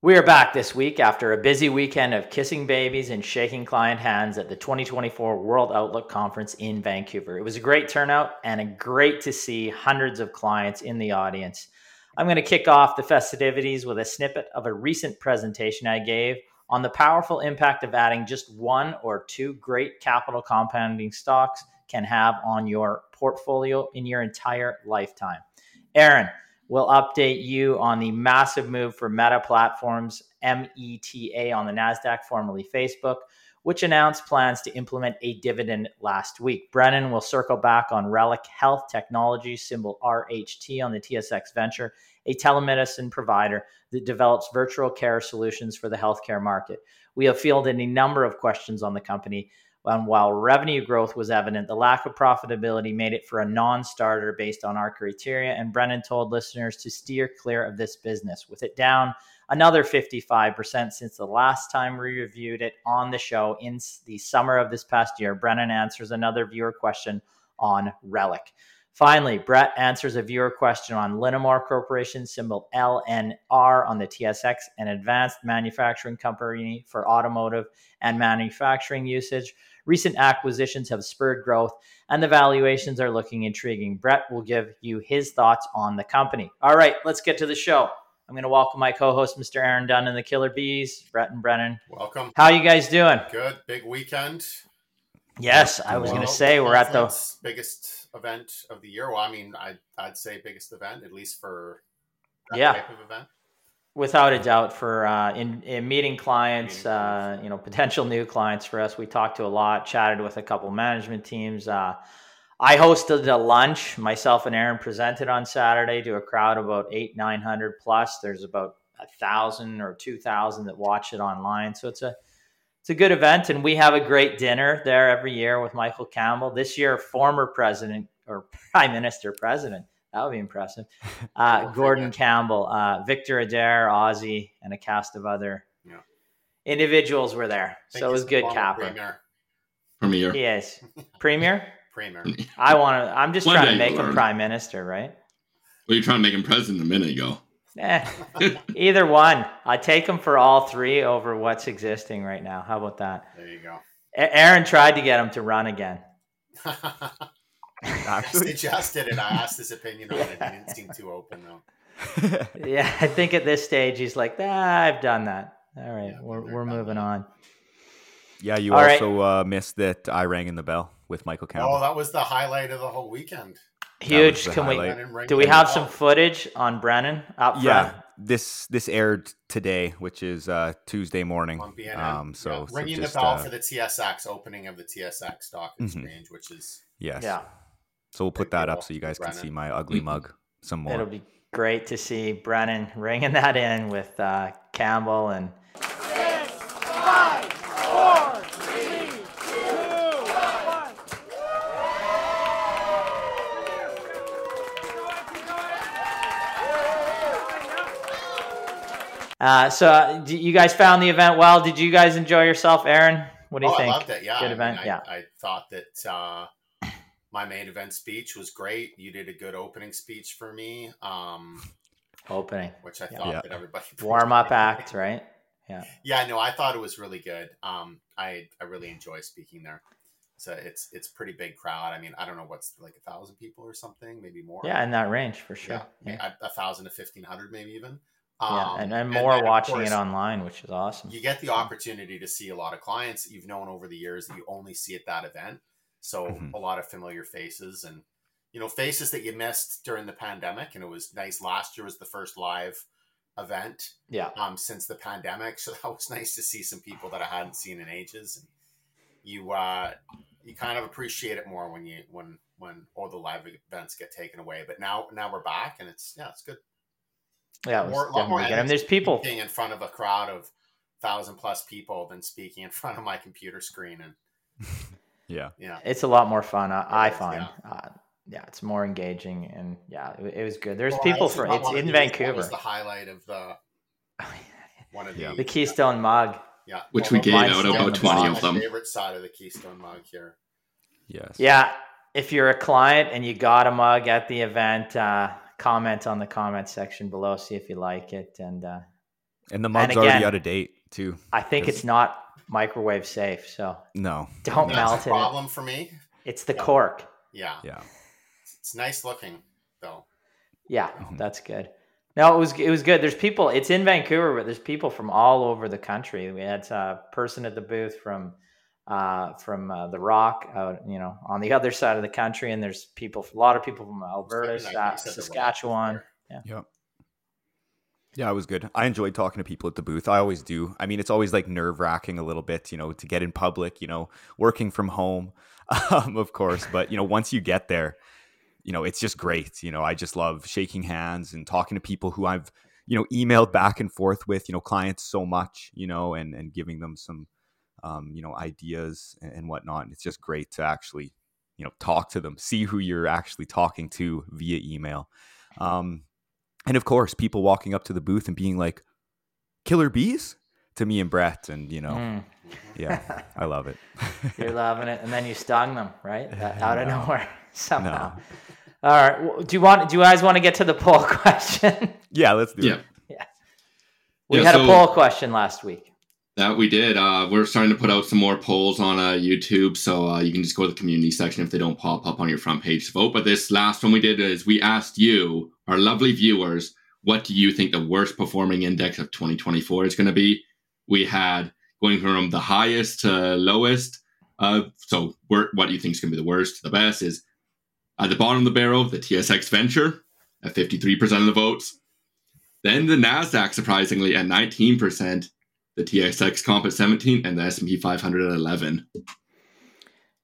We are back this week after a busy weekend of kissing babies and shaking client hands at the 2024 World Outlook Conference in Vancouver. It was a great turnout and a great to see hundreds of clients in the audience. I'm going to kick off the festivities with a snippet of a recent presentation I gave on the powerful impact of adding just one or two great capital compounding stocks can have on your portfolio in your entire lifetime. Aaron, We'll update you on the massive move for Meta Platforms, META, on the NASDAQ, formerly Facebook, which announced plans to implement a dividend last week. Brennan will circle back on Reliq Health Technology, symbol RHT, on the TSX Venture, a telemedicine provider that develops virtual care solutions for the healthcare market. We have fielded a number of questions on the company and while revenue growth was evident, the lack of profitability made it for a non starter based on our criteria. And Brennan told listeners to steer clear of this business, with it down another 55% since the last time we reviewed it on the show in the summer of this past year. Brennan answers another viewer question on Reliq. Finally, Brett answers a viewer question on Linamar Corporation, symbol LNR on the TSX, an advanced manufacturing company for automotive and manufacturing usage. Recent acquisitions have spurred growth, and the valuations are looking intriguing. Brett will give you his thoughts on the company. All right, let's get to the show. I'm going to welcome my co-host, Mr. Aaron Dunn and the Killer Bees, Brett and Brennan. Welcome. How you guys doing? Good. Big weekend. Yes, I was going to say we're at the biggest event of the year. Well, I mean, I'd, I'd say biggest event, at least for yeah. type of event. Without a doubt, for uh, in, in meeting clients, uh, you know, potential new clients for us, we talked to a lot, chatted with a couple management teams. Uh, I hosted a lunch. Myself and Aaron presented on Saturday to a crowd about eight, nine hundred plus. There's about a thousand or two thousand that watch it online, so it's a it's a good event, and we have a great dinner there every year with Michael Campbell. This year, former president or prime minister president that would be impressive. Uh, Gordon Campbell, uh, Victor Adair, Ozzy, and a cast of other yeah. individuals were there. so it was good, Kappa. Premier. Yes, Premier. Premier. I want to. I'm just One trying to make him prime minister, right? Well, you're trying to make him president a minute ago. Eh, either one. I take him for all three over what's existing right now. How about that? There you go. Aaron tried to get him to run again. Actually, suggested it. I asked his opinion on it. He didn't seem too open though. yeah, I think at this stage he's like, ah, I've done that. All right, yeah, we're we're moving on. Yeah, you All also right. uh, missed that I rang in the bell with Michael Campbell. Oh, that was the highlight of the whole weekend. Huge. Can highlight. we? Do we have some footage on Brennan up front? Yeah, this this aired today, which is uh, Tuesday morning. Um, so, yeah. ringing so just, the bell uh, for the TSX opening of the TSX stock mm-hmm. exchange, mm-hmm. which is yes, yeah. So we'll put that up so you guys Brennan. can see my ugly mug some more. It'll be great to see Brennan ringing that in with uh, Campbell and. Six, five, four, three, two, one. Uh, so, uh, you guys found the event well. Did you guys enjoy yourself, Aaron? What do you oh, think? I loved it. Yeah, good I event. Mean, I, yeah, I thought that uh, my main event speech was great. You did a good opening speech for me. Um, opening, which I thought yeah. that everybody warm up act, right? Yeah. Yeah, no, I thought it was really good. Um, I I really enjoy speaking there. So it's it's pretty big crowd. I mean, I don't know what's like a thousand people or something, maybe more. Yeah, in that range for sure. Yeah, yeah. a thousand to fifteen hundred, maybe even. Um, yeah, and, and more and watching course, it online, which is awesome. You get the opportunity to see a lot of clients you've known over the years that you only see at that event. So mm-hmm. a lot of familiar faces and you know faces that you missed during the pandemic, and it was nice. Last year was the first live event, yeah, um, since the pandemic, so that was nice to see some people that I hadn't seen in ages. And you uh, you kind of appreciate it more when you when when all the live events get taken away. But now now we're back, and it's yeah, it's good. Yeah, more, a lot more. And there's people being in front of a crowd of thousand plus people than speaking in front of my computer screen and yeah yeah it's a lot more fun i, I find yeah. Uh, yeah. it's more engaging and yeah it, it was good there's well, people for it's in vancouver was the highlight of the one of the yeah. the keystone mug yeah which well, we gave out about 20 of them favorite side of the keystone mug here yes yeah if you're a client and you got a mug at the event uh, comment on the comment section below, see if you like it. And uh, and the mug's and again, already out of date too. I think it's not microwave safe, so no, don't melt it. Problem for me. It's the yeah. cork. Yeah, yeah. It's nice looking though. Yeah, mm-hmm. that's good. No, it was it was good. There's people. It's in Vancouver, but there's people from all over the country. We had a person at the booth from uh, from uh, the Rock out, you know, on the other side of the country, and there's people, a lot of people from Alberta, Saskatchewan. Yeah. Yep. Yeah, it was good. I enjoyed talking to people at the booth. I always do. I mean, it's always like nerve wracking a little bit, you know, to get in public, you know, working from home, um, of course. But, you know, once you get there, you know, it's just great. You know, I just love shaking hands and talking to people who I've, you know, emailed back and forth with, you know, clients so much, you know, and, and giving them some, um, you know, ideas and, whatnot. And it's just great to actually, you know, talk to them, see who you're actually talking to via email. Um, and of course, people walking up to the booth and being like, "Killer bees," to me and Brett, and you know, mm. yeah, I love it. You're loving it, and then you stung them right that, out of nowhere somehow. No. All right. Do you want? Do you guys want to get to the poll question? Yeah, let's do yeah. it. Yeah. We yeah, had so, a poll question last week. That we did. Uh, we're starting to put out some more polls on uh, YouTube, so uh, you can just go to the community section if they don't pop up on your front page to vote. But this last one we did is we asked you, our lovely viewers, what do you think the worst performing index of 2024 is going to be? We had going from the highest to lowest. So what do you think is going to be the worst? To the best is at the bottom of the barrel, the TSX Venture at 53% of the votes. Then the Nasdaq, surprisingly, at 19% the TSX comp at 17 and the S&P 500 at 11.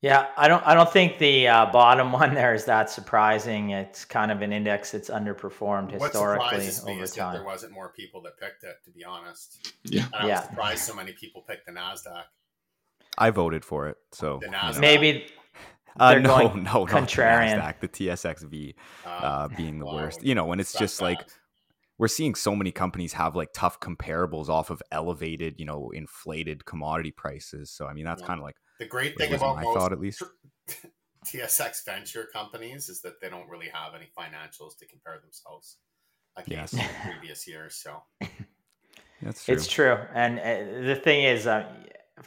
Yeah, I don't I don't think the uh, bottom one there is that surprising. It's kind of an index that's underperformed historically over time. there wasn't more people that picked it, to be honest. Yeah, and I yeah. was surprised so many people picked the Nasdaq. I voted for it, so the Nasdaq. maybe. Uh, no, no, contrarian. not the Nasdaq, the TSXV uh, uh, being the worst. You know, and it's just bad. like we're seeing so many companies have like tough comparables off of elevated, you know, inflated commodity prices. So I mean, that's yeah. kind of like the great thing about my thought, at least. TSX venture companies is that they don't really have any financials to compare themselves against yes. previous years. So that's true. It's true, and uh, the thing is, uh,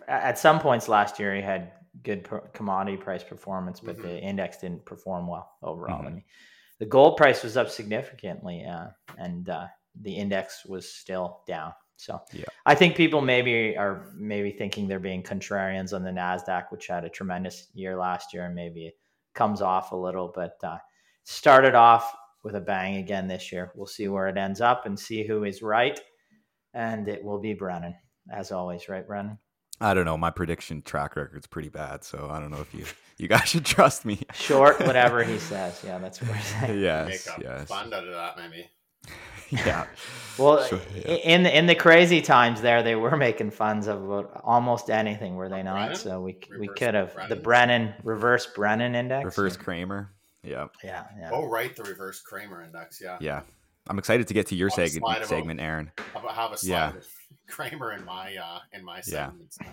at some points last year, he had good commodity price performance, but mm-hmm. the index didn't perform well overall. Mm-hmm. I mean, the gold price was up significantly, uh, and uh, the index was still down. So yeah. I think people maybe are maybe thinking they're being contrarians on the Nasdaq, which had a tremendous year last year, and maybe it comes off a little, but uh, started off with a bang again this year. We'll see where it ends up and see who is right, and it will be Brennan as always, right, Brennan? I don't know. My prediction track record's pretty bad, so I don't know if you you guys should trust me. Short, whatever he says. Yeah, that's what we're saying. yes, yes. Fun out of that, maybe. yeah. Well, sure, yeah. in in the crazy times there, they were making funds of almost anything, were they not? Brennan? So we reverse we could have the Brennan reverse Brennan index, reverse Cramer. Yeah. Yeah. Yeah. Oh, right, the reverse Cramer index. Yeah. Yeah. I'm excited to get to your segment, segment, Aaron. I'll have a slide yeah. Cramer in my uh in my segments. Yeah.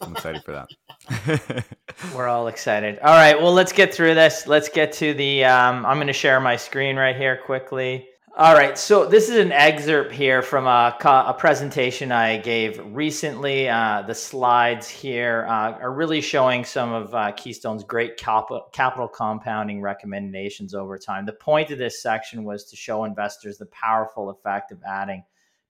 I'm excited for that. We're all excited. All right, well, let's get through this. Let's get to the. Um, I'm going to share my screen right here quickly. All right, so this is an excerpt here from a, a presentation I gave recently. Uh, the slides here uh, are really showing some of uh, Keystone's great capital, capital compounding recommendations over time. The point of this section was to show investors the powerful effect of adding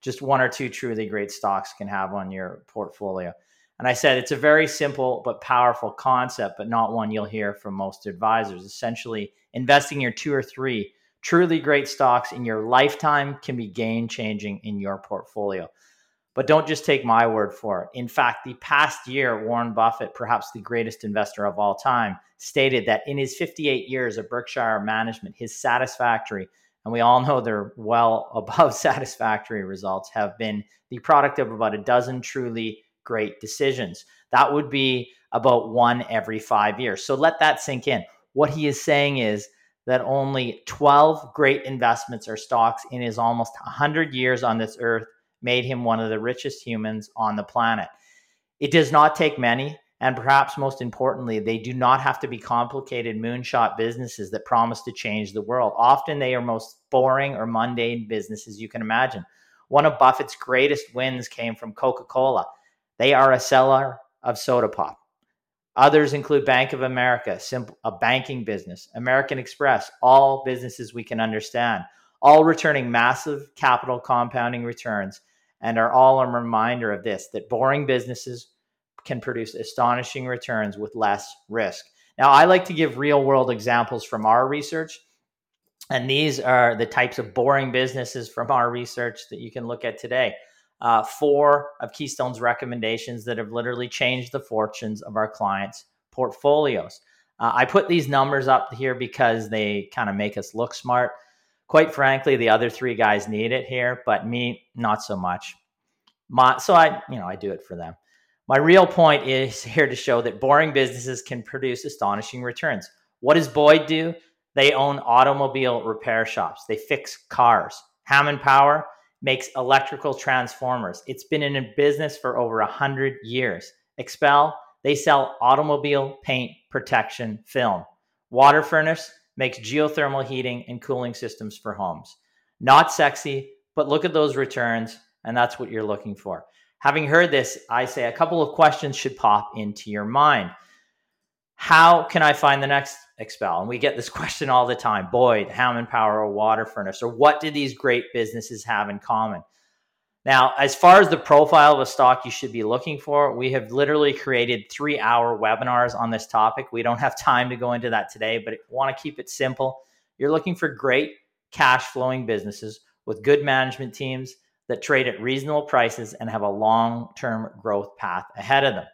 just one or two truly great stocks can have on your portfolio. And I said it's a very simple but powerful concept, but not one you'll hear from most advisors. Essentially, investing your two or three truly great stocks in your lifetime can be game changing in your portfolio. But don't just take my word for it. In fact, the past year, Warren Buffett, perhaps the greatest investor of all time, stated that in his 58 years of Berkshire management, his satisfactory, and we all know they're well above satisfactory results, have been the product of about a dozen truly great decisions. That would be about one every five years. So let that sink in. What he is saying is that only 12 great investments or stocks in his almost 100 years on this earth made him one of the richest humans on the planet. It does not take many, and perhaps most importantly, they do not have to be complicated moonshot businesses that promise to change the world. Often they are most boring or mundane businesses you can imagine. One of Buffett's greatest wins came from Coca Cola. They are a seller of soda pop. Others include Bank of America, a banking business, American Express, all businesses we can understand, all returning massive capital compounding returns, and are all a reminder of this that boring businesses can produce astonishing returns with less risk. Now, I like to give real world examples from our research. And these are the types of boring businesses from our research that you can look at today uh, four of Keystone's recommendations that have literally changed the fortunes of our clients' portfolios. Uh, I put these numbers up here because they kind of make us look smart. Quite frankly, the other three guys need it here, but me, not so much. My, so I, you know, I do it for them. My real point is here to show that boring businesses can produce astonishing returns. What does Boyd do? They own automobile repair shops. They fix cars. Hammond Power, makes electrical transformers. It's been in business for over 100 years. XPEL, they sell automobile paint protection film. Water Furnace makes geothermal heating and cooling systems for homes. Not sexy, but look at those returns, and that's what you're looking for. Having heard this, I say a couple of questions should pop into your mind. How can I find the next XPEL? And we get this question all the time Boyd, Hammond Power, or Water Furnace, or what do these great businesses have in common? Now, as far as the profile of a stock you should be looking for, we have literally created three hour webinars on this topic. We don't have time to go into that today, but want to keep it simple. You're looking for great cash flowing businesses with good management teams that trade at reasonable prices and have a long term growth path ahead of them.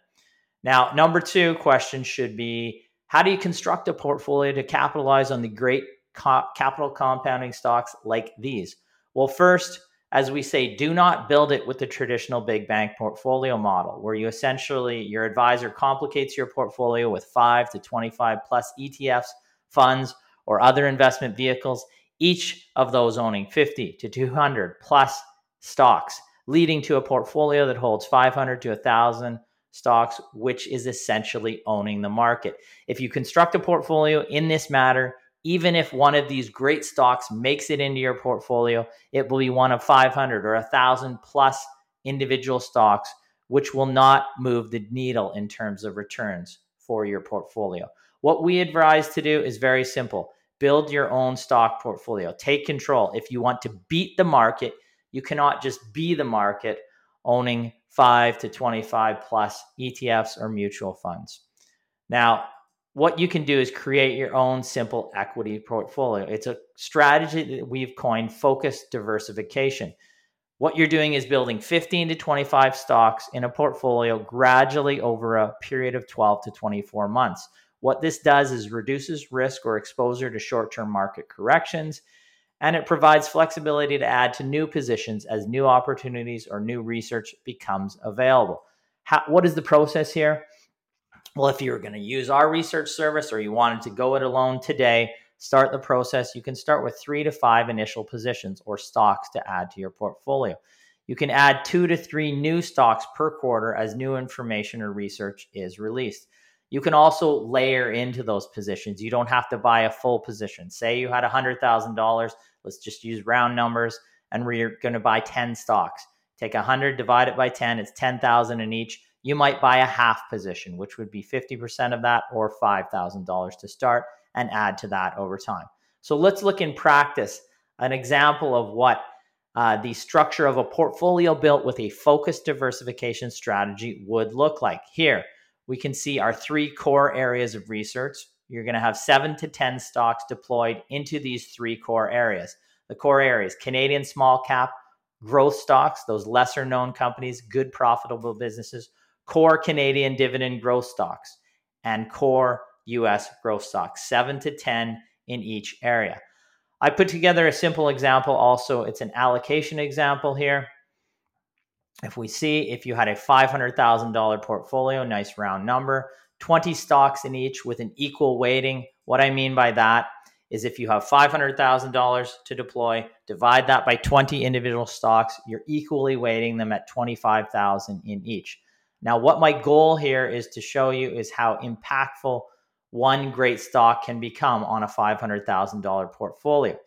Now, number two question should be how do you construct a portfolio to capitalize on the great co- capital compounding stocks like these? Well, first, as we say, do not build it with the traditional big bank portfolio model, where you essentially, your advisor complicates your portfolio with five to 25 plus ETFs, funds, or other investment vehicles, each of those owning 50 to 200 plus stocks, leading to a portfolio that holds 500 to 1,000 stocks, which is essentially owning the market. If you construct a portfolio in this matter, even if one of these great stocks makes it into your portfolio, it will be one of 500 or 1,000 plus individual stocks, which will not move the needle in terms of returns for your portfolio. What we advise to do is very simple build your own stock portfolio, take control. If you want to beat the market, you cannot just be the market owning 5 to 25 plus ETFs or mutual funds. Now, what you can do is create your own simple equity portfolio. It's a strategy that we've coined focused diversification. What you're doing is building 15 to 25 stocks in a portfolio gradually over a period of 12 to 24 months. What this does is reduces risk or exposure to short term market corrections and it provides flexibility to add to new positions as new opportunities or new research becomes available. How, what is the process here? Well, if you're going to use our research service or you wanted to go it alone today, start the process. You can start with three to five initial positions or stocks to add to your portfolio. You can add two to three new stocks per quarter as new information or research is released. You can also layer into those positions. You don't have to buy a full position. Say you had $100,000 Let's just use round numbers and we're going to buy 10 stocks. Take 100, divide it by 10, it's 10,000 in each. You might buy a half position, which would be 50% of that or $5,000 to start and add to that over time. So let's look in practice an example of what uh, the structure of a portfolio built with a focused diversification strategy would look like. Here, we can see our three core areas of research. You're going to have seven to 10 stocks deployed into these three core areas. The core areas Canadian small cap, growth stocks, those lesser known companies, good profitable businesses, core Canadian dividend growth stocks, and core US growth stocks, seven to 10 in each area. I put together a simple example also. It's an allocation example here. If we see if you had a $500,000 portfolio, nice round number, 20 stocks in each with an equal weighting. What I mean by that is if you have $500,000 to deploy, divide that by 20 individual stocks, you're equally weighting them at 25,000 in each. Now, what my goal here is to show you is how impactful one great stock can become on a $500,000 portfolio.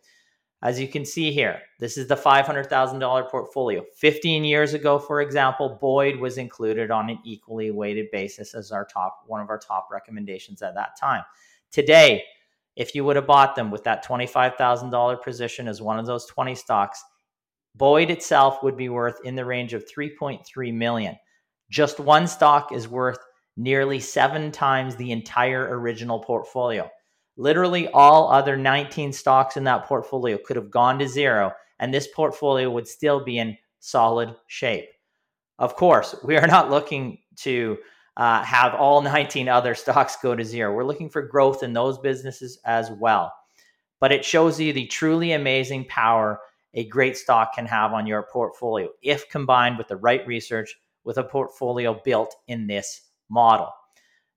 As you can see here, this is the $500,000 portfolio. 15 years ago, for example, Boyd was included on an equally weighted basis as our top one of our top recommendations at that time. Today, if you would have bought them with that $25,000 position as one of those 20 stocks, Boyd itself would be worth in the range of 3.3 million. Just one stock is worth nearly seven times the entire original portfolio. Literally, all other 19 stocks in that portfolio could have gone to zero, and this portfolio would still be in solid shape. Of course, we are not looking to uh, have all 19 other stocks go to zero. We're looking for growth in those businesses as well. But it shows you the truly amazing power a great stock can have on your portfolio if combined with the right research with a portfolio built in this model.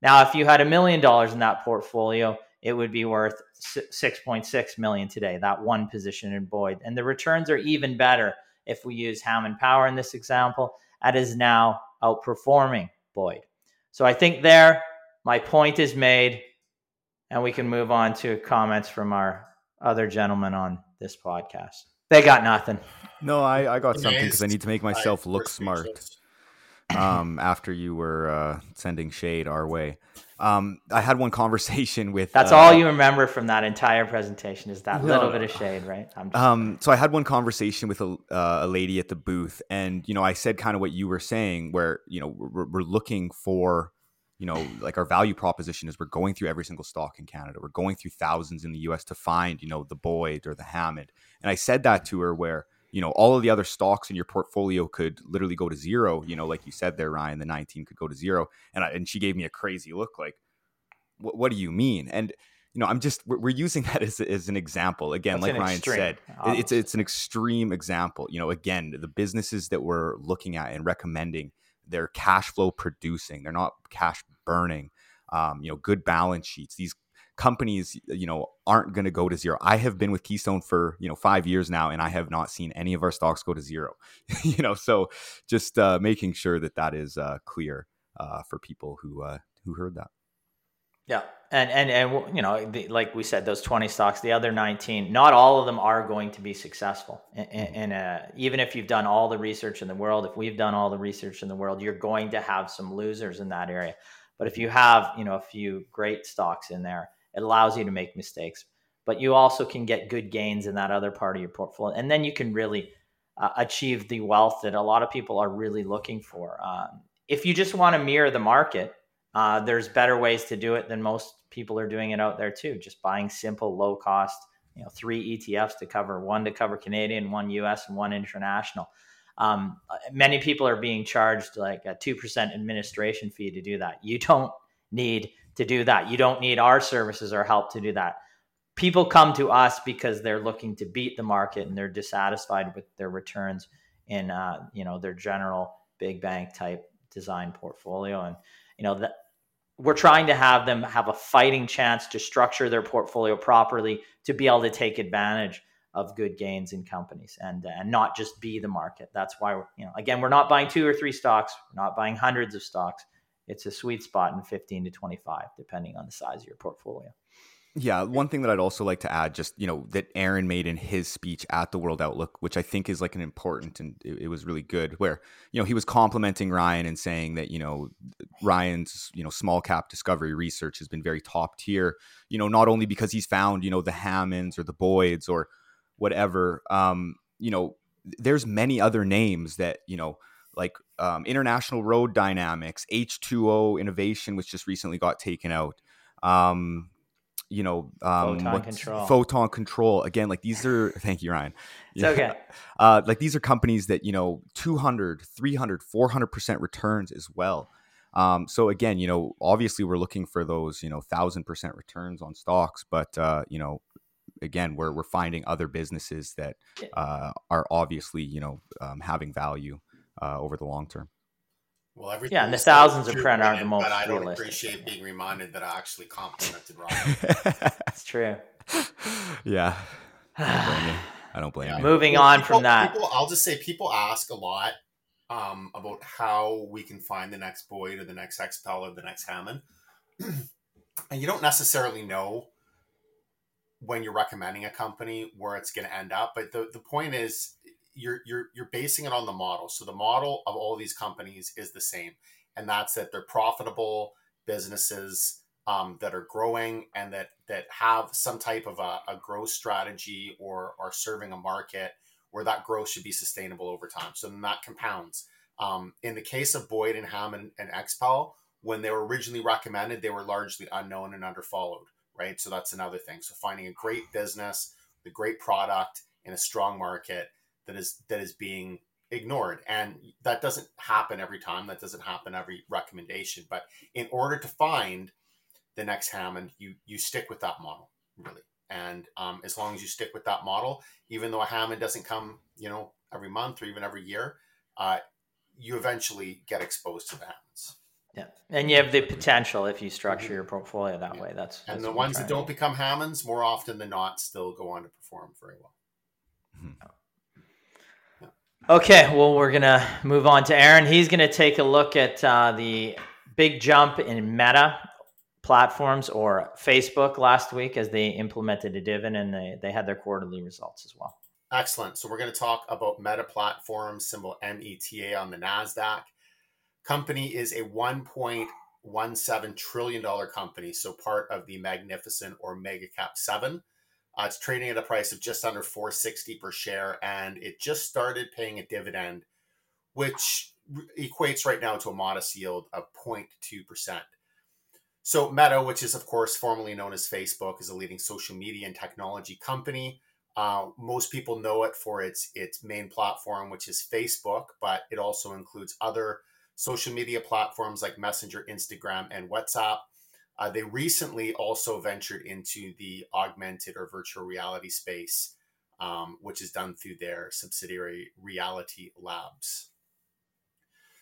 Now, if you had a million dollars in that portfolio, it would be worth 6.6 million today, that one position in Boyd. And the returns are even better if we use Hammond Power in this example. That is now outperforming Boyd. So I think there, my point is made, and we can move on to comments from our other gentlemen on this podcast. They got nothing. No, I, I got something because I need to make myself look smart um, after you were uh, sending shade our way. Um, I had one conversation with. That's uh, all you remember from that entire presentation is that no, little bit of shade, right? um, so I had one conversation with a, uh, a lady at the booth, and you know, I said kind of what you were saying, where you know we're, we're looking for you know, like our value proposition is we're going through every single stock in Canada. We're going through thousands in the US to find, you know, the Boyd or the Hammond. And I said that to her where you know, all of the other stocks in your portfolio could literally go to zero. You know, like you said there, Ryan, the 19 could go to zero. And I, and she gave me a crazy look, like, what, what do you mean? And you know, I'm just we're, we're using that as, as an example. Again, That's like Ryan extreme, said, obviously. it's it's an extreme example. You know, again, the businesses that we're looking at and recommending, they're cash flow producing. They're not cash burning. Um, you know, good balance sheets. These companies you know aren't going to go to zero. I have been with keystone for you know five years now and i have not seen any of our stocks go to zero you know so just uh, making sure that that is uh, clear uh, for people who uh, who heard that. Yeah and and and you know the, like we said those 20 stocks the other 19 not all of them are going to be successful. And, uh, even if you've done all the research in the world if we've done all the research in the world you're going to have some losers in that area. But if you have you know a few great stocks in there it allows you to make mistakes, but you also can get good gains in that other part of your portfolio. And then you can really uh, achieve the wealth that a lot of people are really looking for. Um, if you just want to mirror the market, uh, there's better ways to do it than most people are doing it out there too. Just buying simple, low cost, you know, three ETFs to cover one to cover Canadian, one US, and one international. Um, many people are being charged like a two percent administration fee to do that. You don't need to do that. You don't need our services or help to do that. People come to us because they're looking to beat the market and they're dissatisfied with their returns in uh, you know their general big bank type design portfolio and you know that we're trying to have them have a fighting chance to structure their portfolio properly to be able to take advantage of good gains in companies and and not just be the market. That's why you know again we're not buying two or three stocks, we're not buying hundreds of stocks it's a sweet spot in 15 to 25 depending on the size of your portfolio. Yeah one thing that i'd also like to add just you know that aaron made in his speech at the world outlook which i think is like an important and it, it was really good where you know he was complimenting ryan and saying that you know ryan's you know small cap discovery research has been very top tier you know not only because he's found you know the hammonds or the boyds or whatever um you know there's many other names that you know like um, International Road Dynamics, H2O Innovation, which just recently got taken out. Um, you know, um, photon control. Photon control. Again, like these are. Thank you, Ryan. It's okay. Uh, like these are companies that you know 200, 300, 400 percent returns as well. Um, so again, you know, obviously we're looking for those, you know, thousand percent returns on stocks, but uh, you know, again, we're we're finding other businesses that uh, are obviously, you know, um, having value uh, over the long term. Well, everything yeah, and the thousands of print aren't the most. But I don't realistic. appreciate being reminded that I actually complimented Rob. That's true. yeah, I don't blame you. I don't blame Yeah. you. Moving Well, on people- from that. people, I'll just say people ask a lot um, about how we can find the next Boyd or the next XPEL or the next Hammond, and you don't necessarily know when you're recommending a company where it's going to end up. But the, the point is, you're you're you're basing it on the model. So the model of all these companies is the same, and that's that they're profitable businesses um, that are growing and that that have some type of a, a growth strategy or are serving a market where that growth should be sustainable over time. So then that compounds. Um, in the case of Boyd and Hammond and XPEL, when they were originally recommended, they were largely unknown and underfollowed, right? So that's another thing. So finding a great business, the great product in a strong market that is that is being ignored, and that doesn't happen every time. That doesn't happen every recommendation. But in order to find the next Hammond, you you stick with that model really. And um, as long as you stick with that model, even though a Hammond doesn't come, you know, every month or even every year, uh, you eventually get exposed to the Hammonds. Yeah, and you have the potential if you structure your portfolio that Yeah. way. That's, And the ones that don't do. become Hammonds, more often than not, still go on to perform very well. Okay, well, we're gonna move on to Aaron. He's gonna take a look at uh, the big jump in Meta platforms or Facebook last week as they implemented a dividend and they, they had their quarterly results as well. Excellent. So we're going to talk about Meta Platforms, symbol META on the Nasdaq. Company is a 1.17 trillion dollar company, so part of the magnificent or mega cap seven. Uh, it's trading at a price of just under 460 per share, and it just started paying a dividend, which equates right now to a modest yield of 0.2 percent. So Meta, which is of course formerly known as Facebook, is a leading social media and technology company. Uh, most people know it for its its main platform, which is Facebook, but it also includes other social media platforms like Messenger, Instagram, and WhatsApp. Uh, they recently also ventured into the augmented or virtual reality space, um, which is done through their subsidiary Reality Labs.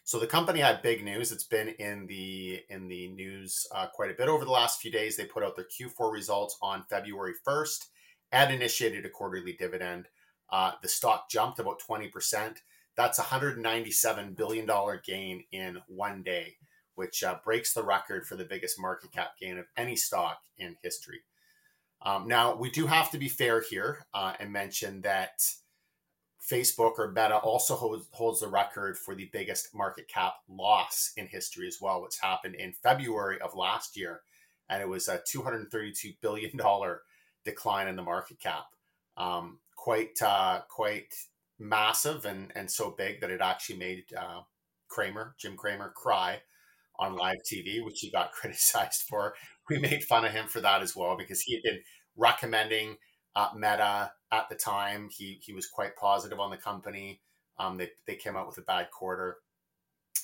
So the company had big news. It's been in the in the news uh, quite a bit over the last few days. They put out their Q4 results on February 1st and initiated a quarterly dividend. Uh, the stock jumped about 20%. That's a $197 billion gain in one day, which uh, breaks the record for the biggest market cap gain of any stock in history. Um, now, we do have to be fair here uh, and mention that Facebook or Meta also holds, holds the record for the biggest market cap loss in history as well, which happened in February of last year. And it was a $232 billion decline in the market cap. Um, quite, uh, quite massive and, and so big that it actually made uh, Cramer, Jim Cramer, cry on live TV, which he got criticized for. We made fun of him for that as well because he had been recommending uh, Meta at the time. He he was quite positive on the company. Um, they they came out with a bad quarter,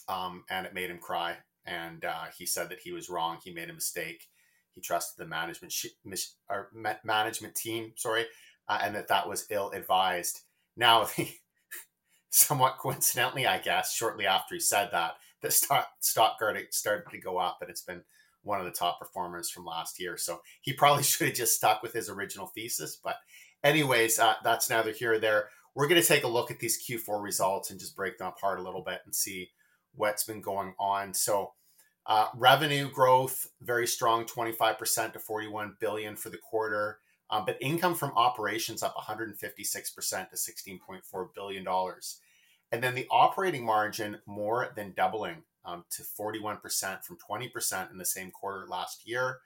um, and it made him cry. And uh, he said that he was wrong. He made a mistake. He trusted the management sh- mis- or ma- management team, sorry, uh, and that that was ill advised. Now, somewhat coincidentally, I guess, shortly after he said that, the stock stock started to go up, and it's been one of the top performers from last year. So he probably should have just stuck with his original thesis. But, anyways, uh, that's neither here or there. We're going to take a look at these Q4 results and just break them apart a little bit and see what's been going on. So, uh, revenue growth very strong, twenty five percent to forty one billion for the quarter. Um, but income from operations up 156% to $16.4 billion. And then the operating margin more than doubling um, to 41% from 20% in the same quarter last year.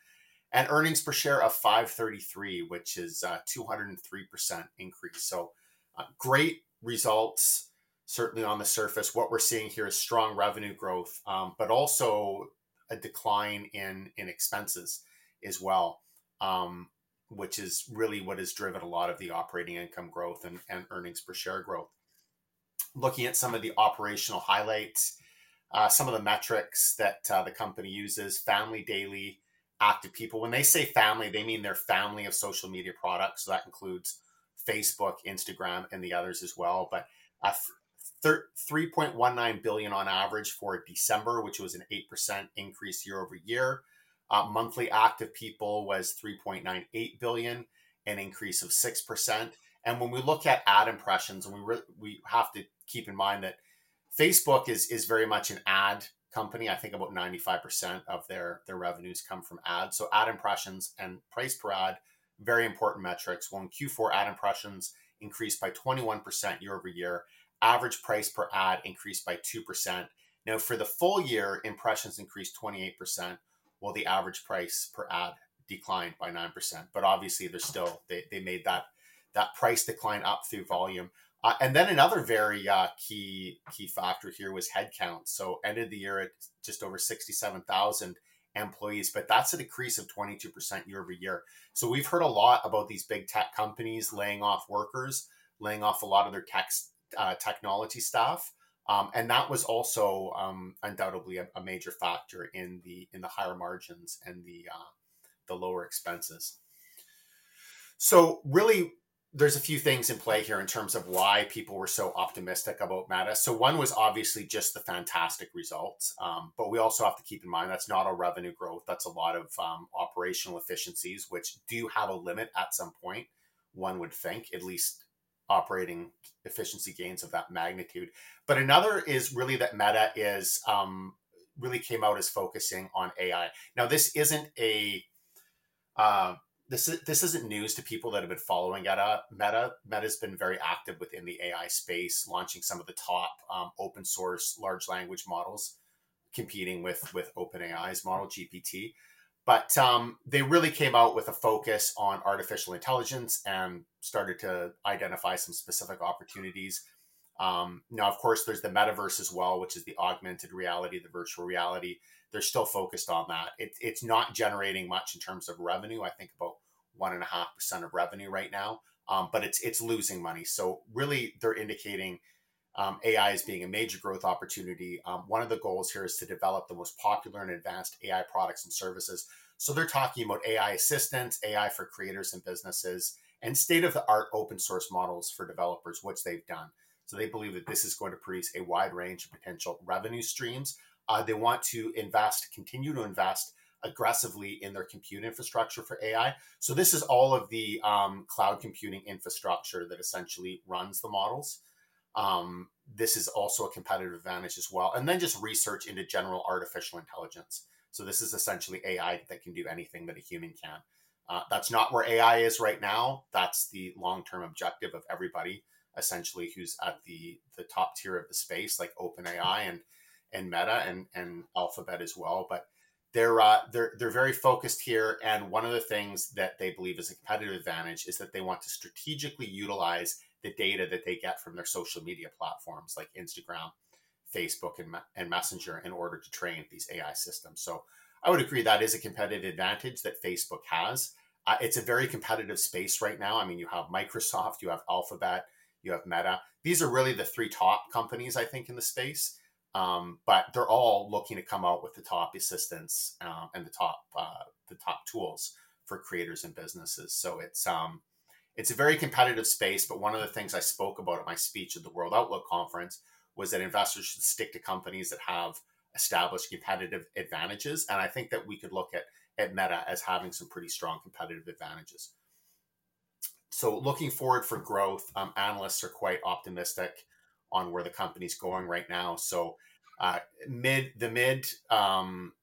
And earnings per share of 533, which is uh, 203% increase. So uh, great results, certainly on the surface, what we're seeing here is strong revenue growth, um, but also a decline in in expenses as well, um, which is really what has driven a lot of the operating income growth and, and earnings per share growth. Looking at some of the operational highlights, uh, some of the metrics that uh, the company uses, family daily active people. When they say family, they mean their family of social media products. So that includes Facebook, Instagram, and the others as well. But uh, 3.19 billion on average for December, which was an 8% increase year over year. Uh, monthly active people was 3.98 billion, an increase of 6%. And when we look at ad impressions, and we re- we have to keep in mind that Facebook is is very much an ad company. I think about 95% of their their revenues come from ads. So ad impressions and price per ad, very important metrics. Well, in Q4, ad impressions increased by 21% year over year. Average price per ad increased by 2%. Now, for the full year, impressions increased 28%, while the average price per ad declined by 9%. But obviously, they're still, they, they made that, that price decline up through volume. Uh, and then another very uh, key key factor here was headcount. So ended the year at just over sixty seven thousand employees, but that's a decrease of twenty two percent year over year. So we've heard a lot about these big tech companies laying off workers, laying off a lot of their tech uh, technology staff, um, and that was also um, undoubtedly a, a, major factor in the in the higher margins and the uh, the lower expenses. So really, there's a few things in play here in terms of why people were so optimistic about Meta. So one was obviously just the fantastic results, um, but we also have to keep in mind that's not all revenue growth. That's a lot of um, operational efficiencies, which do have a limit at some point. One would think, at least operating efficiency gains of that magnitude. But another is really that Meta is um, really came out as focusing on AI. Now, this isn't a uh, this is this isn't news to people that have been following Meta. Meta Meta's been very active within the AI space, launching some of the top um, open source large language models, competing with with OpenAI's model GPT. But um, they really came out with a focus on artificial intelligence and started to identify some specific opportunities. Um, now, of course, there's the metaverse as well, which is the augmented reality, the virtual reality they're still focused on that. It, it's not generating much in terms of revenue. I think about one and a half percent of revenue right now, um, but it's it's losing money. So really, they're indicating um, AI as being a major growth opportunity. Um, one of the goals here is to develop the most popular and advanced AI products and services. So they're talking about AI assistance, AI for creators and businesses, and state of the art open source models for developers, which they've done. So they believe that this is going to produce a wide range of potential revenue streams uh, they want to invest, continue to invest aggressively in their compute infrastructure for AI. So this is all of the um, cloud computing infrastructure that essentially runs the models. Um, this is also a competitive advantage as well. And then just research into general artificial intelligence. So this is essentially AI that can do anything that a human can. Uh, that's not where AI is right now. That's the long-term objective of everybody, essentially, who's at the the top tier of the space, like OpenAI and and Meta and and Alphabet as well. But they're uh, they're they're very focused here, and one of the things that they believe is a competitive advantage is that they want to strategically utilize the data that they get from their social media platforms like Instagram, Facebook, and and Messenger in order to train these AI systems. So I would agree that is a competitive advantage that Facebook has. Uh, it's a very competitive space right now. I mean, you have Microsoft, you have Alphabet, you have Meta. These are really the three top companies, I think, in the space. Um, but they're all looking to come out with the top assistants um, and the top uh, the top tools for creators and businesses. So it's um, it's a very competitive space. But one of the things I spoke about at my speech at the World Outlook conference was that investors should stick to companies that have established competitive advantages, and I think that we could look at at Meta as having some pretty strong competitive advantages. So looking forward for growth, um, analysts are quite optimistic on where the company's going right now. So uh, mid the mid um,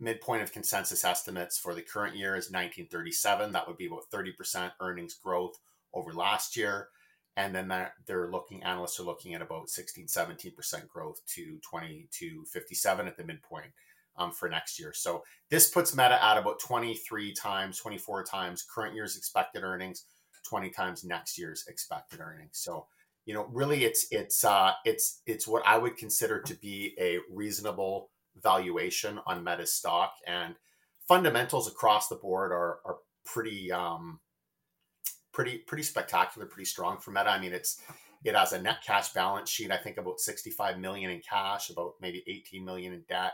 midpoint of consensus estimates for the current year is 1937. That would be about 30% earnings growth over last year. And then that they're looking, analysts are looking at about 16, 17% growth to 20 to 57 at the midpoint um, for next year. So this puts Meta at about 23 times, 24 times current year's expected earnings, 20 times next year's expected earnings. So you know, really, it's it's uh, it's it's what I would consider to be a reasonable valuation on Meta stock, and fundamentals across the board are are pretty um, pretty pretty spectacular, pretty strong for Meta. I mean, it's it has a net cash balance sheet. I think about 65 million in cash, about maybe 18 million in debt.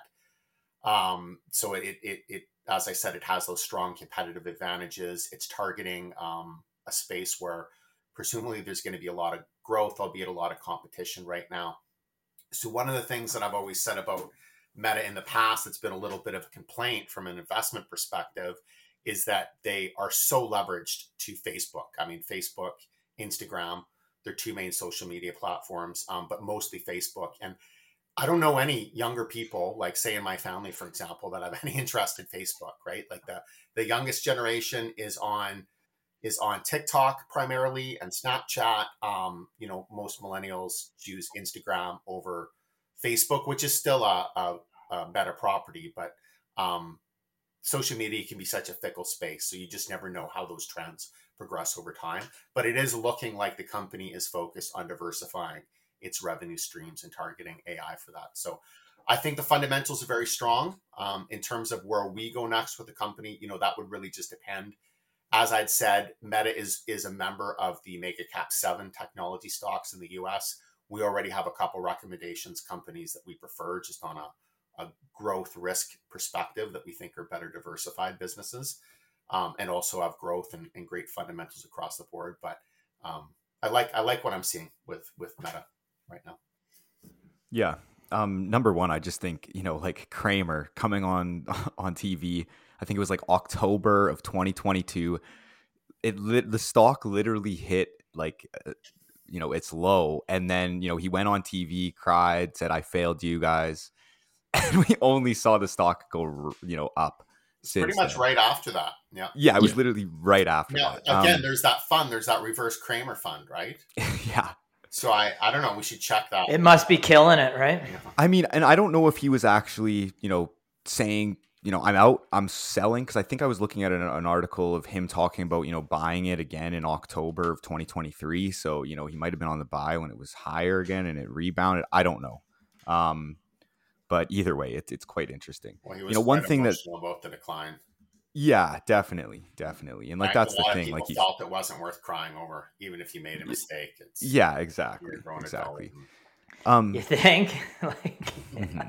Um, so it, it, it, as I said, it has those strong competitive advantages. It's targeting um, a space where presumably there's going to be a lot of growth, albeit a lot of competition right now. So one of the things that I've always said about Meta in the past that's been a little bit of a complaint from an investment perspective is that they are so leveraged to Facebook. I mean, Facebook, Instagram, they're two main social media platforms, um, but mostly Facebook. And I don't know any younger people, like say in my family, for example, that have any interest in Facebook, right? Like the the youngest generation is on is on TikTok primarily and Snapchat. Um, you know, most millennials use Instagram over Facebook, which is still a, a, a better property, but um, social media can be such a fickle space. So you just never know how those trends progress over time. But it is looking like the company is focused on diversifying its revenue streams and targeting AI for that. So I think the fundamentals are very strong. Um, in terms of where we go next with the company, you know, that would really just depend. As I'd said, Meta is is a member of the Mega Cap Seven technology stocks in the U.S. We already have a couple recommendations companies that we prefer, just on a, a growth risk perspective that we think are better diversified businesses, um, and also have growth and, and, great fundamentals across the board. But um, I like I like what I'm seeing with with Meta right now. Yeah. Um, number one, I just think you know, like Cramer coming on on TV. I think it was like October of 2022. It lit, the stock literally hit like uh, you know its low, and then you know he went on TV, cried, said, "I failed you guys," and we only saw the stock go you know up. Pretty much then. right after that. Yeah. Yeah, it was yeah. literally right after yeah, that. Again, um, there's that fund. There's that reverse Cramer fund, right? yeah. So I, I don't know. We should check that. It must be killing it, right? I mean, and I don't know if he was actually, you know, saying, you know, I'm out, I'm selling, because I think I was looking at an, an, article of him talking about, you know, buying it again in October of 2023. So, you know, he might have been on the buy when it was higher again and it rebounded. I don't know. Um, but either way, it, it's quite interesting. Well, you know, one thing that about the decline. Yeah, definitely, definitely, and like that's the thing. like you felt it wasn't worth crying over, even if you made a mistake. It's, yeah, exactly, exactly. Um, you think? like, mm-hmm.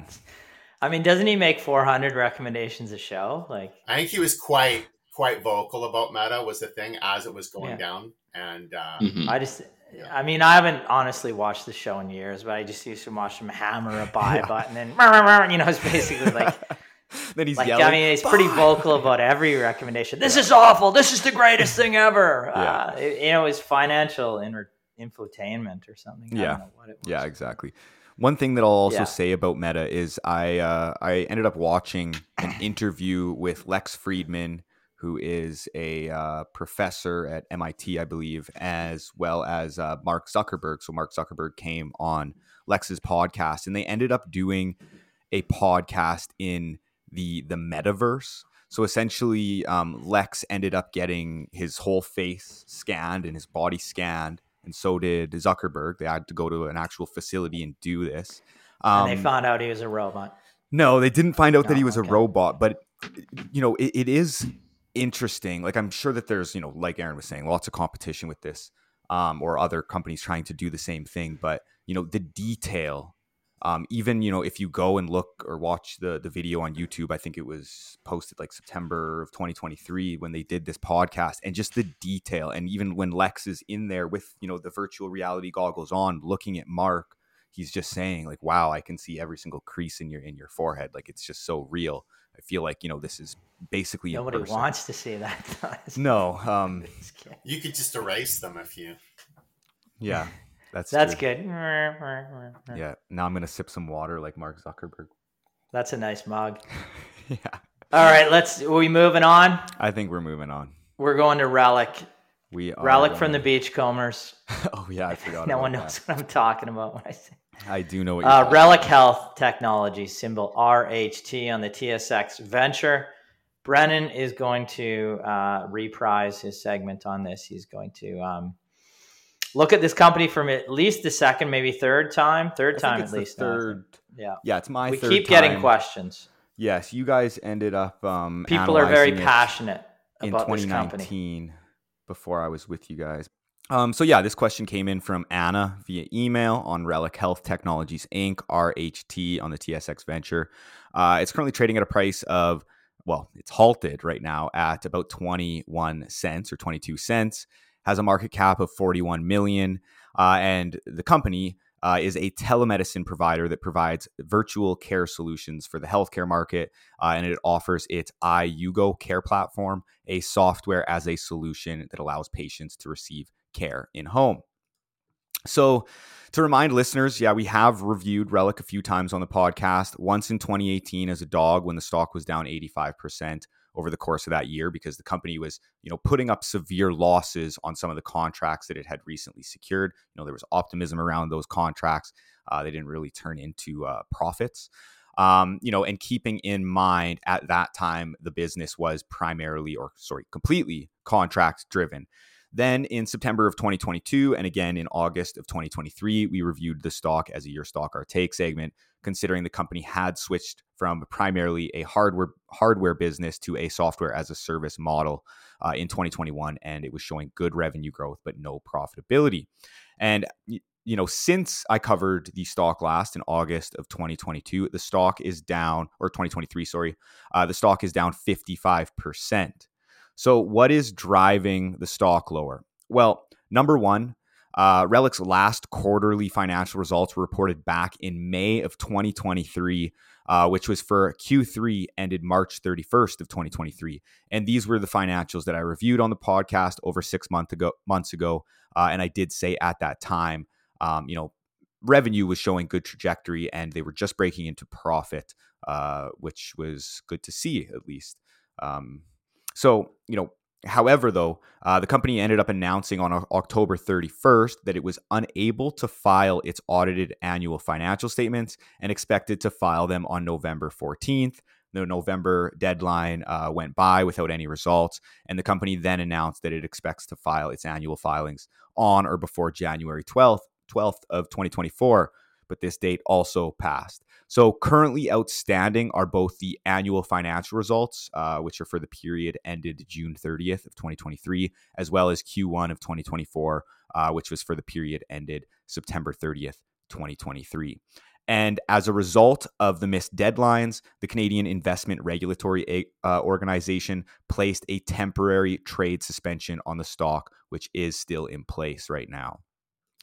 I mean, doesn't he make 400 recommendations a show? Like, I think he was quite quite vocal about Meta was the thing as it was going yeah. down, and uh, mm-hmm. I just. I mean, I haven't honestly watched the show in years, but I just used to watch him hammer a buy yeah. button and you know, it's basically like then he's like, yelling. I mean, he's pretty vocal about every recommendation. This is awful. This is the greatest thing ever. Yeah. Uh, it, you know, it's financial infotainment or something. Yeah. Yeah, exactly. One thing that I'll also yeah. say about Meta is I uh, I ended up watching an interview with Lex Fridman, who is a uh, professor at MIT, I believe, as well as uh, Mark Zuckerberg. So Mark Zuckerberg came on Lex's podcast, and they ended up doing a podcast in the the metaverse. So essentially, um, Lex ended up getting his whole face scanned and his body scanned, and so did Zuckerberg. They had to go to an actual facility and do this. Um, and they um, found out he was a robot. No, they didn't find out no, that he was okay. a robot, but you know, it, it is interesting. Like I'm sure that there's, you know, like Aaron was saying, lots of competition with this, um, or other companies trying to do the same thing. But you know, the detail um, even you know if you go and look or watch the the video on YouTube, I think it was posted like September of 2023 when they did this podcast, and just the detail, and even when Lex is in there with you know the virtual reality goggles on, looking at Mark, he's just saying like, "Wow, I can see every single crease in your in your forehead. Like it's just so real." I feel like you know this is basically nobody wants to see that. no, um, you could just erase them if you. Yeah, that's that's true. good. Yeah. Now I'm gonna sip some water like Mark Zuckerberg. That's a nice mug. yeah. All right, let's. Are we moving on? I think we're moving on. We're going to Reliq. We are Relic from the Beachcombers. oh yeah, I forgot. no one knows that. what I'm talking about when I say. I do know what. Uh, Reliq Health Technology symbol RHT on the TSX Venture. Brennan is going to uh, reprise his segment on this. He's going to um, look at this company from at least the second, maybe third time, third time at least. Third. Yeah. Yeah, it's my we keep getting questions. Yes, you guys ended up um People are very passionate in about this company. 2019 before I was with you guys. Um, so yeah, this question came in from Anna via email on Reliq Health Technologies Inc. RHT on the TSX Venture. Uh, it's currently trading at a price of well, it's halted right now at about 21 cents or 22 cents. Has a market cap of 41 million, uh, and the company uh, is a telemedicine provider that provides virtual care solutions for the healthcare market, uh, and it offers its iUgo care platform, a software as a solution that allows patients to receive care in home. So, to remind listeners, yeah, we have reviewed Reliq a few times on the podcast. Once in 2018 as a dog when the stock was down 85% over the course of that year because the company was, you know, putting up severe losses on some of the contracts that it had recently secured. You know, there was optimism around those contracts. Uh, they didn't really turn into uh, profits. Um, you know, and keeping in mind at that time the business was primarily or sorry, completely contract driven. Then in September of 2022 and again in August of 2023, we reviewed the stock as a year stock our take segment, considering the company had switched from primarily a hardware hardware business to a software as a service model uh, in 2021, and it was showing good revenue growth but no profitability. And you know, since I covered the stock last in August of 2022, the stock is down, or 2023, sorry, uh, the stock is down 55 percent. So, what is driving the stock lower? Well, number one, uh, Reliq's last quarterly financial results were reported back in May of 2023, uh, which was for Q3 ended March 31st of 2023. And these were the financials that I reviewed on the podcast over six month ago, months ago. Uh, and I did say at that time, um, you know, revenue was showing good trajectory and they were just breaking into profit, uh, which was good to see at least. Um, so, you know, however, though, uh, the company ended up announcing on October 31st that it was unable to file its audited annual financial statements and expected to file them on November 14th. The November deadline uh, went by without any results, and the company then announced that it expects to file its annual filings on or before January 12th, 12th of 2024 but this date also passed. So currently outstanding are both the annual financial results, uh, which are for the period ended June 30th of 2023, as well as Q1 of 2024, uh, which was for the period ended September 30th, 2023. And as a result of the missed deadlines, the Canadian Investment Regulatory uh, Organization placed a temporary trade suspension on the stock, which is still in place right now.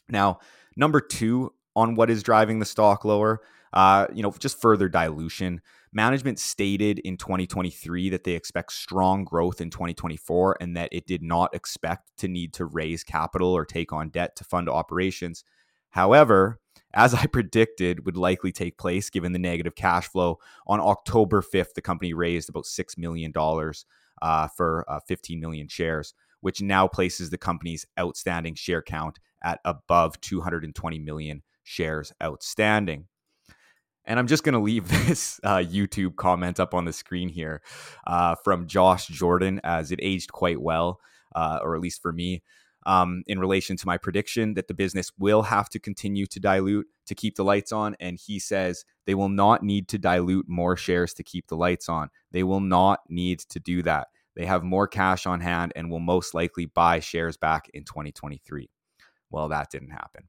Now, number two on what is driving the stock lower. Uh, you know, just further dilution. Management stated in 2023 that they expect strong growth in 2024 and that it did not expect to need to raise capital or take on debt to fund operations. However, as I predicted would likely take place given the negative cash flow, on October 5th, the company raised about $6 million uh, for uh, 15 million shares, which now places the company's outstanding share count at above 220 million shares outstanding. And I'm just going to leave this uh, YouTube comment up on the screen here uh, from Josh Jordan, as it aged quite well, uh, or at least for me, um, in relation to my prediction that the business will have to continue to dilute to keep the lights on. And he says they will not need to dilute more shares to keep the lights on. They will not need to do that. They have more cash on hand and will most likely buy shares back in 2023. Well, that didn't happen.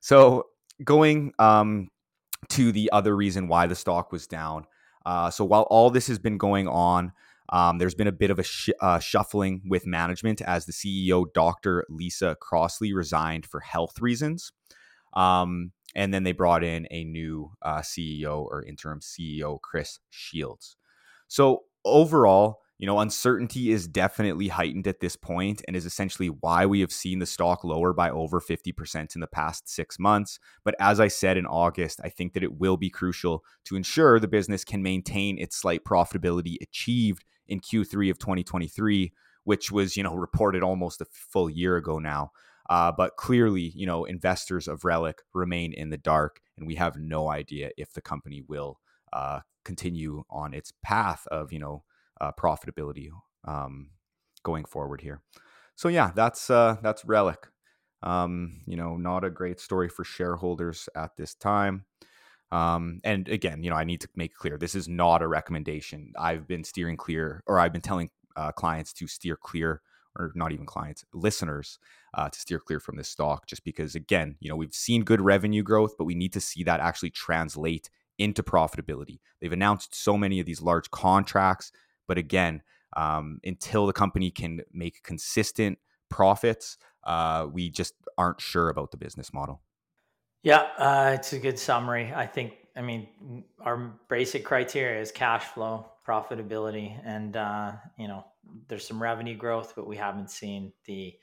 So going um, to the other reason why the stock was down. Uh, so while all this has been going on, um, there's been a bit of a sh- uh, shuffling with management as the CEO, Dr. Lisa Crossley, resigned for health reasons. Um, and then they brought in a new uh, CEO or interim CEO, Chris Shields. So overall, you know, uncertainty is definitely heightened at this point and is essentially why we have seen the stock lower by over 50% in the past six months. But as I said in August, I think that it will be crucial to ensure the business can maintain its slight profitability achieved in Q3 of 2023, which was, you know, reported almost a full year ago now. Uh, but clearly, you know, investors of Reliq remain in the dark, and we have no idea if the company will uh, continue on its path of, you know, uh, profitability um, going forward here. So yeah, that's uh, that's Reliq. Um, you know, not a great story for shareholders at this time. Um, and again, you know, I need to make clear this is not a recommendation. I've been steering clear, or I've been telling uh, clients to steer clear, or not even clients, listeners uh, to steer clear from this stock, just because, again, you know, we've seen good revenue growth, but we need to see that actually translate into profitability. They've announced so many of these large contracts, but again, um, until the company can make consistent profits, uh, we just aren't sure about the business model. Yeah, uh, it's a good summary. I think, I mean, our basic criteria is cash flow, profitability, and, uh, you know, there's some revenue growth, but we haven't seen the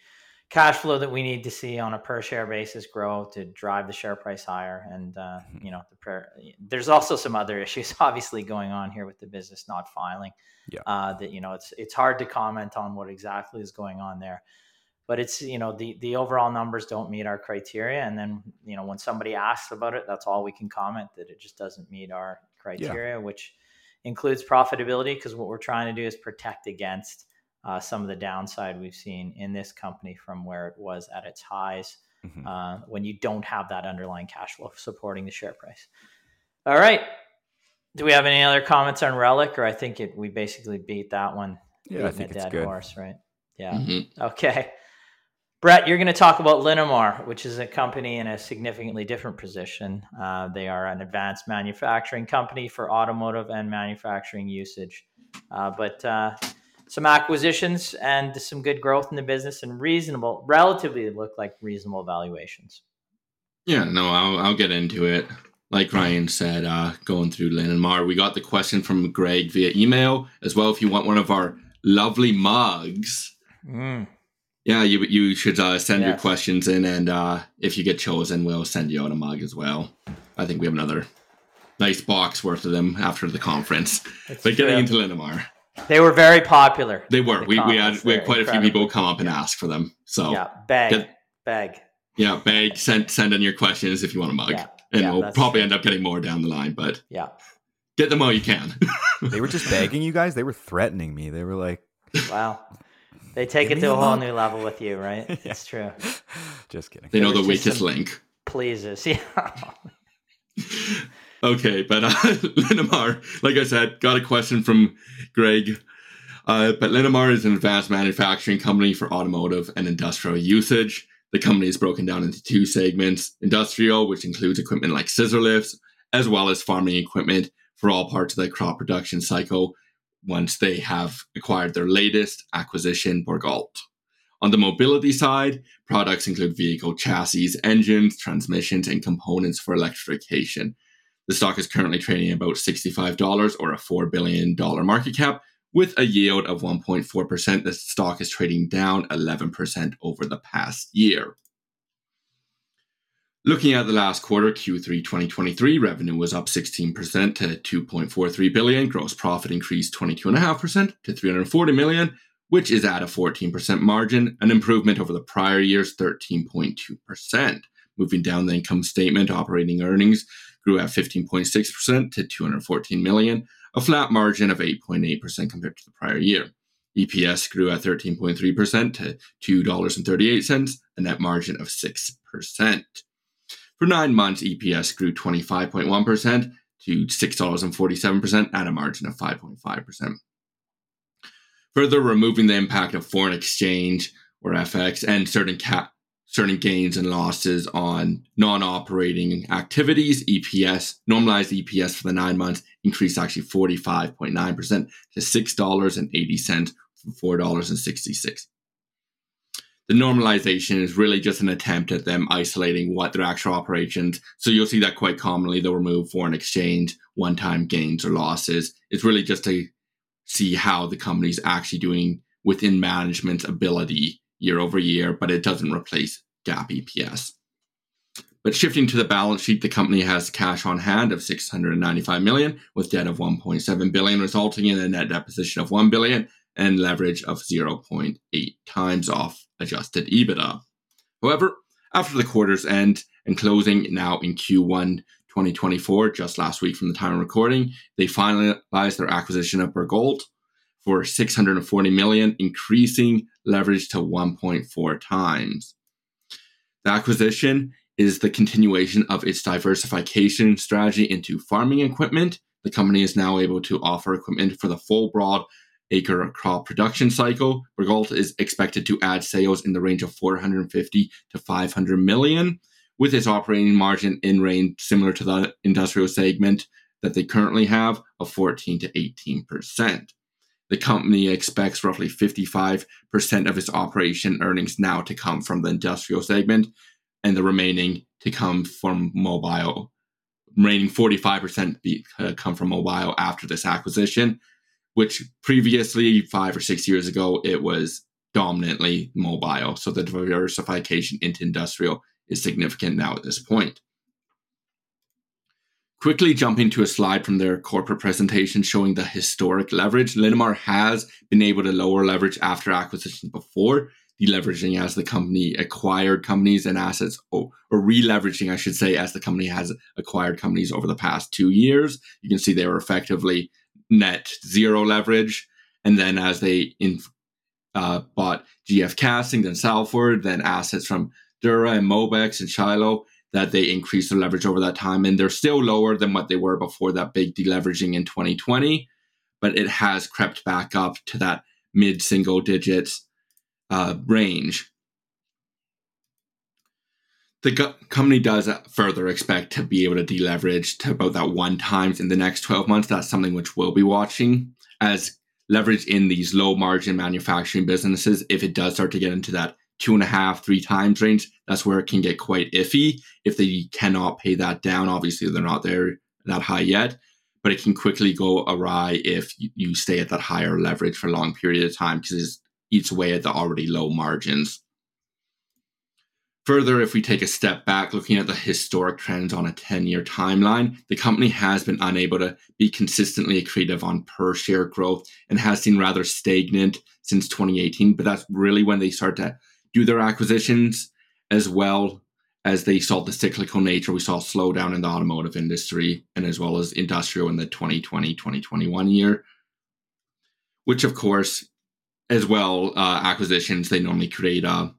cash flow that we need to see on a per share basis grow to drive the share price higher. And, uh, you know, the prayer, there's also some other issues obviously going on here with the business not filing. Yeah. Uh, that, you know, it's, it's hard to comment on what exactly is going on there but it's you know the the overall numbers don't meet our criteria and then you know when somebody asks about it that's all we can comment that it just doesn't meet our criteria yeah. which includes profitability because what we're trying to do is protect against uh, some of the downside we've seen in this company from where it was at its highs mm-hmm. uh, when you don't have that underlying cash flow supporting the share price all right do we have any other comments on Reliq or i think it we basically beat that one yeah i think it's good horse right yeah mm-hmm. okay Brett, you're going to talk about Linamar, which is a company in a significantly different position. Uh, they are an advanced manufacturing company for automotive and manufacturing usage. Uh, but uh, some acquisitions and some good growth in the business and reasonable, relatively look like reasonable valuations. Yeah, no, I'll, I'll get into it. Like Ryan said, uh, going through Linamar, we got the question from Greg via email as well. If you want one of our lovely mugs, mm yeah, you you should uh, send yes. your questions in, and uh, if you get chosen, we'll send you out a mug as well. I think we have another nice box worth of them after the conference. That's but getting into Linamar, they were very popular. They were. The we, we had we had quite incredible. a few people come up and ask for them. So yeah, bag, get, bag. Yeah, bag. Send send in your questions if you want a mug, yeah. and yeah, we'll probably true. end up getting more down the line. But yeah, get them all you can. they were just begging you guys. They were threatening me. They were like, "Wow." They take it to a whole new level with you, right? yeah. It's true. Just kidding. They know the weakest link. Pleases, yeah. Okay, but uh, Linamar, like I said, got a question from Greg. Uh, but Linamar is an advanced manufacturing company for automotive and industrial usage. The company is broken down into two segments industrial, which includes equipment like scissor lifts, as well as farming equipment for all parts of the crop production cycle, once they have acquired their latest acquisition, Bourgault. On the mobility side, products include vehicle chassis, engines, transmissions, and components for electrification. The stock is currently trading about $65 or a $4 billion market cap with a yield of 1.4%. The stock is trading down 11% over the past year. Looking at the last quarter, Q3 2023, revenue was up 16% to 2.43 billion. Gross profit increased 22.5% to 340 million, which is at a 14% margin, an improvement over the prior year's 13.2%. Moving down the income statement, operating earnings grew at 15.6% to 214 million, a flat margin of 8.8% compared to the prior year. EPS grew at 13.3% to $2.38, a net margin of 6%. For nine months, EPS grew 25.1% to $6.47% at a margin of 5.5%. Further removing the impact of foreign exchange or FX and certain cap certain gains and losses on non-operating activities, EPS, normalized EPS for the nine months increased actually 45.9% to $6.80 from $4.66 the normalization is really just an attempt at them isolating what their actual operations. So you'll see that quite commonly. They'll remove foreign exchange, one time gains or losses. It's really just to see how the company's actually doing within management's ability year over year, but it doesn't replace GAAP EPS. But shifting to the balance sheet, the company has cash on hand of 695 million with debt of 1.7 billion, resulting in a net debt position of 1 billion and leverage of 0.8 times off adjusted EBITDA. However, after the quarter's end and closing now in Q1 2024, just last week from the time of recording, they finalized their acquisition of Bourgault for 640 million, increasing leverage to 1.4 times. The acquisition is the continuation of its diversification strategy into farming equipment. The company is now able to offer equipment for the full broad acre crop production cycle. Bourgault is expected to add sales in the range of 450 to 500 million, with its operating margin in range similar to the industrial segment that they currently have of 14 to 18 percent. The company expects roughly 55% of its operation earnings now to come from the industrial segment and the remaining to come from mobile. Remaining 45% be, uh, come from mobile after this acquisition, which previously, five or six years ago, it was dominantly mobile. So the diversification into industrial is significant now at this point. Quickly jumping to a slide from their corporate presentation showing the historic leverage, Linamar has been able to lower leverage after acquisitions before, deleveraging as the company acquired companies and assets, or, or re-leveraging, I should say, as the company has acquired companies over the past two years. You can see they were effectively net zero leverage, and then as they in, uh, bought GF Casting, then Salford, then assets from Dura and Mobex and Shiloh, that they increased their leverage over that time. And they're still lower than what they were before that big deleveraging in 2020, but it has crept back up to that mid single digits uh, range. The go- company does further expect to be able to deleverage to about that one times in the next 12 months. That's something which we'll be watching as leverage in these low margin manufacturing businesses. If it does start to get into that two and a half, three times range, that's where it can get quite iffy. If they cannot pay that down, obviously they're not there that high yet, but it can quickly go awry if you stay at that higher leverage for a long period of time because it eats away at the already low margins. Further, if we take a step back, looking at the historic trends on a 10 year timeline, the company has been unable to be consistently accretive on per share growth and has seen rather stagnant since 2018. But that's really when they start to do their acquisitions as well as they saw the cyclical nature. We saw slowdown in the automotive industry and as well as industrial in the 2020 2021 year, which, of course, as well, uh, acquisitions, they normally create a,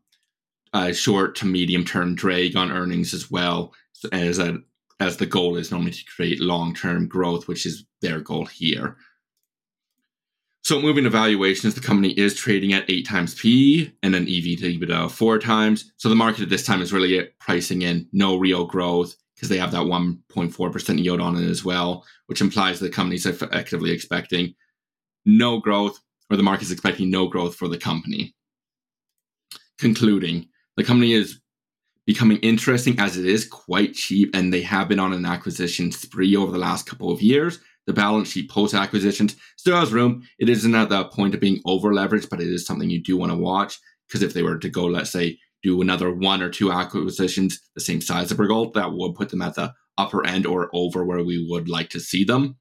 a short to medium term drag on earnings as well, as, a, as the goal is normally to create long term growth, which is their goal here. So moving to valuations, the company is trading at eight times PE and an EV to EBITDA of four times. So the market at this time is really pricing in no real growth because they have that 1.4% yield on it as well, which implies the company's effectively expecting no growth or the market is expecting no growth for the company. Concluding, the company is becoming interesting as it is quite cheap and they have been on an acquisition spree over the last couple of years the balance sheet post acquisitions still has room. It isn't at the point of being over leveraged, but it is something you do want to watch because if they were to go, let's say, do another one or two acquisitions the same size of Bourgault, that would put them at the upper end or over where we would like to see them.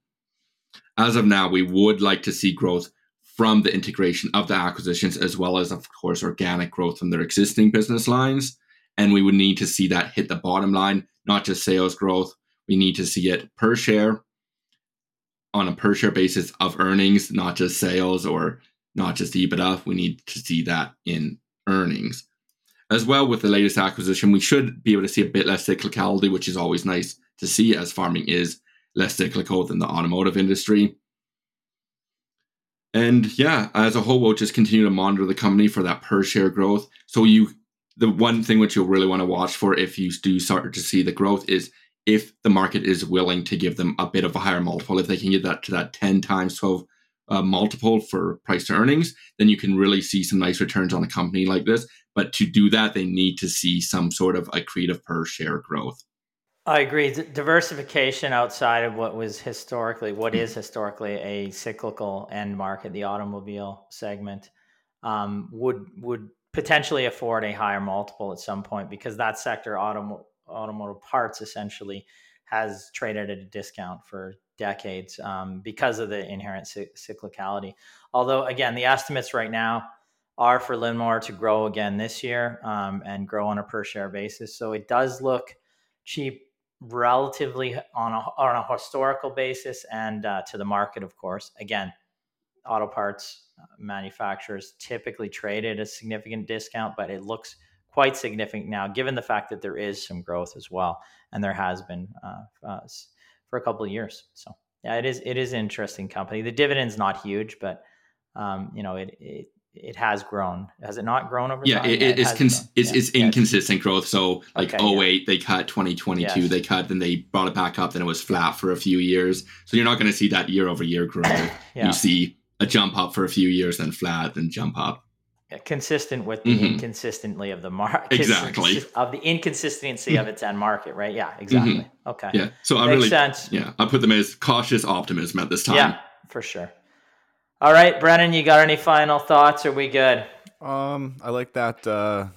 As of now, we would like to see growth from the integration of the acquisitions, as well as, of course, organic growth from their existing business lines. And we would need to see that hit the bottom line, not just sales growth. We need to see it per share on a per share basis of earnings, not just sales or not just EBITDA. We need to see that in earnings. As well, with the latest acquisition, we should be able to see a bit less cyclicality, which is always nice to see as farming is less cyclical than the automotive industry. And yeah, as a whole, we'll just continue to monitor the company for that per share growth. So you, the one thing which you'll really want to watch for if you do start to see the growth is if the market is willing to give them a bit of a higher multiple, if they can get that to that 10 times 12 uh, multiple for price to earnings, then you can really see some nice returns on a company like this. But to do that, they need to see some sort of accretive per share growth. I agree. D- diversification outside of what was historically, what is historically a cyclical end market, the automobile segment, um, would would potentially afford a higher multiple at some point because that sector, auto, automotive parts essentially has traded at a discount for decades um, because of the inherent cyclicality. Although, again, the estimates right now are for Linamar to grow again this year um, and grow on a per share basis. So it does look cheap relatively on a, on a historical basis and uh, to the market, of course. Again, auto parts uh, manufacturers typically trade at a significant discount, but it looks quite significant now, given the fact that there is some growth as well, and there has been uh, uh, for a couple of years. So yeah, it is it is an interesting company. The dividend's not huge, but um, you know it, it it has grown. Has it not grown over yeah, time? It, yeah, it, it's cons- it's, yeah. it's inconsistent growth. So like Okay, 08, they cut 2022, Yes. they cut, then they brought it back up, then it was flat for a few years. So you're not going to see that year over year growth. Yeah. You see a jump up for a few years, then flat, then jump up. Yeah, consistent with the Mhm. inconsistently of the market Exactly. of the inconsistency of its end market right yeah exactly okay Yeah. So I makes really, sense yeah, I put them as cautious optimism at this time. yeah for sure all right brennan you got any final thoughts are we good Um, I like that uh,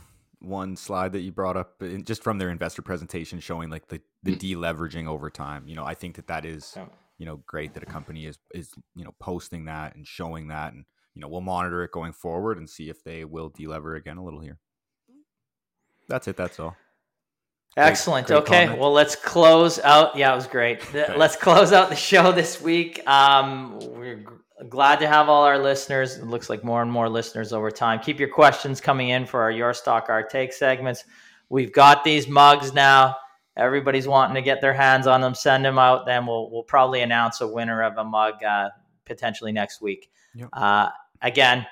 one slide that you brought up, in, just from their investor presentation, showing like the the deleveraging over time. You know, I think that that is Yeah. you know great that a company is is you know posting that and showing that, and you know we'll monitor it going forward and see if they will delever again a little here. That's it. That's all. Excellent. great okay. comment. Well, let's close out. Yeah, it was great. Okay. Let's close out the show this week. Um, we're g- glad to have all our listeners. It looks like more and more listeners over time. Keep your questions coming in for our Your Stock, Our Take segments. We've got these mugs now. Everybody's wanting to get their hands on them. Send them out. Then we'll we'll probably announce a winner of a mug uh, potentially next week. Yep. Uh, again,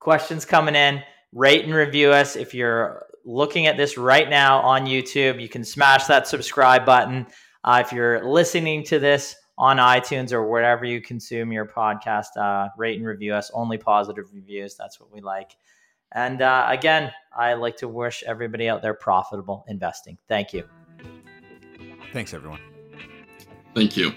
questions coming in. Rate and review us. If you're looking at this right now on YouTube, you can smash that subscribe button. Uh, if you're listening to this on iTunes or wherever you consume your podcast, uh, rate and review us. Only positive reviews. That's what we like. And uh, again, I like to wish everybody out there profitable investing. Thank you. Thanks, everyone. Thank you.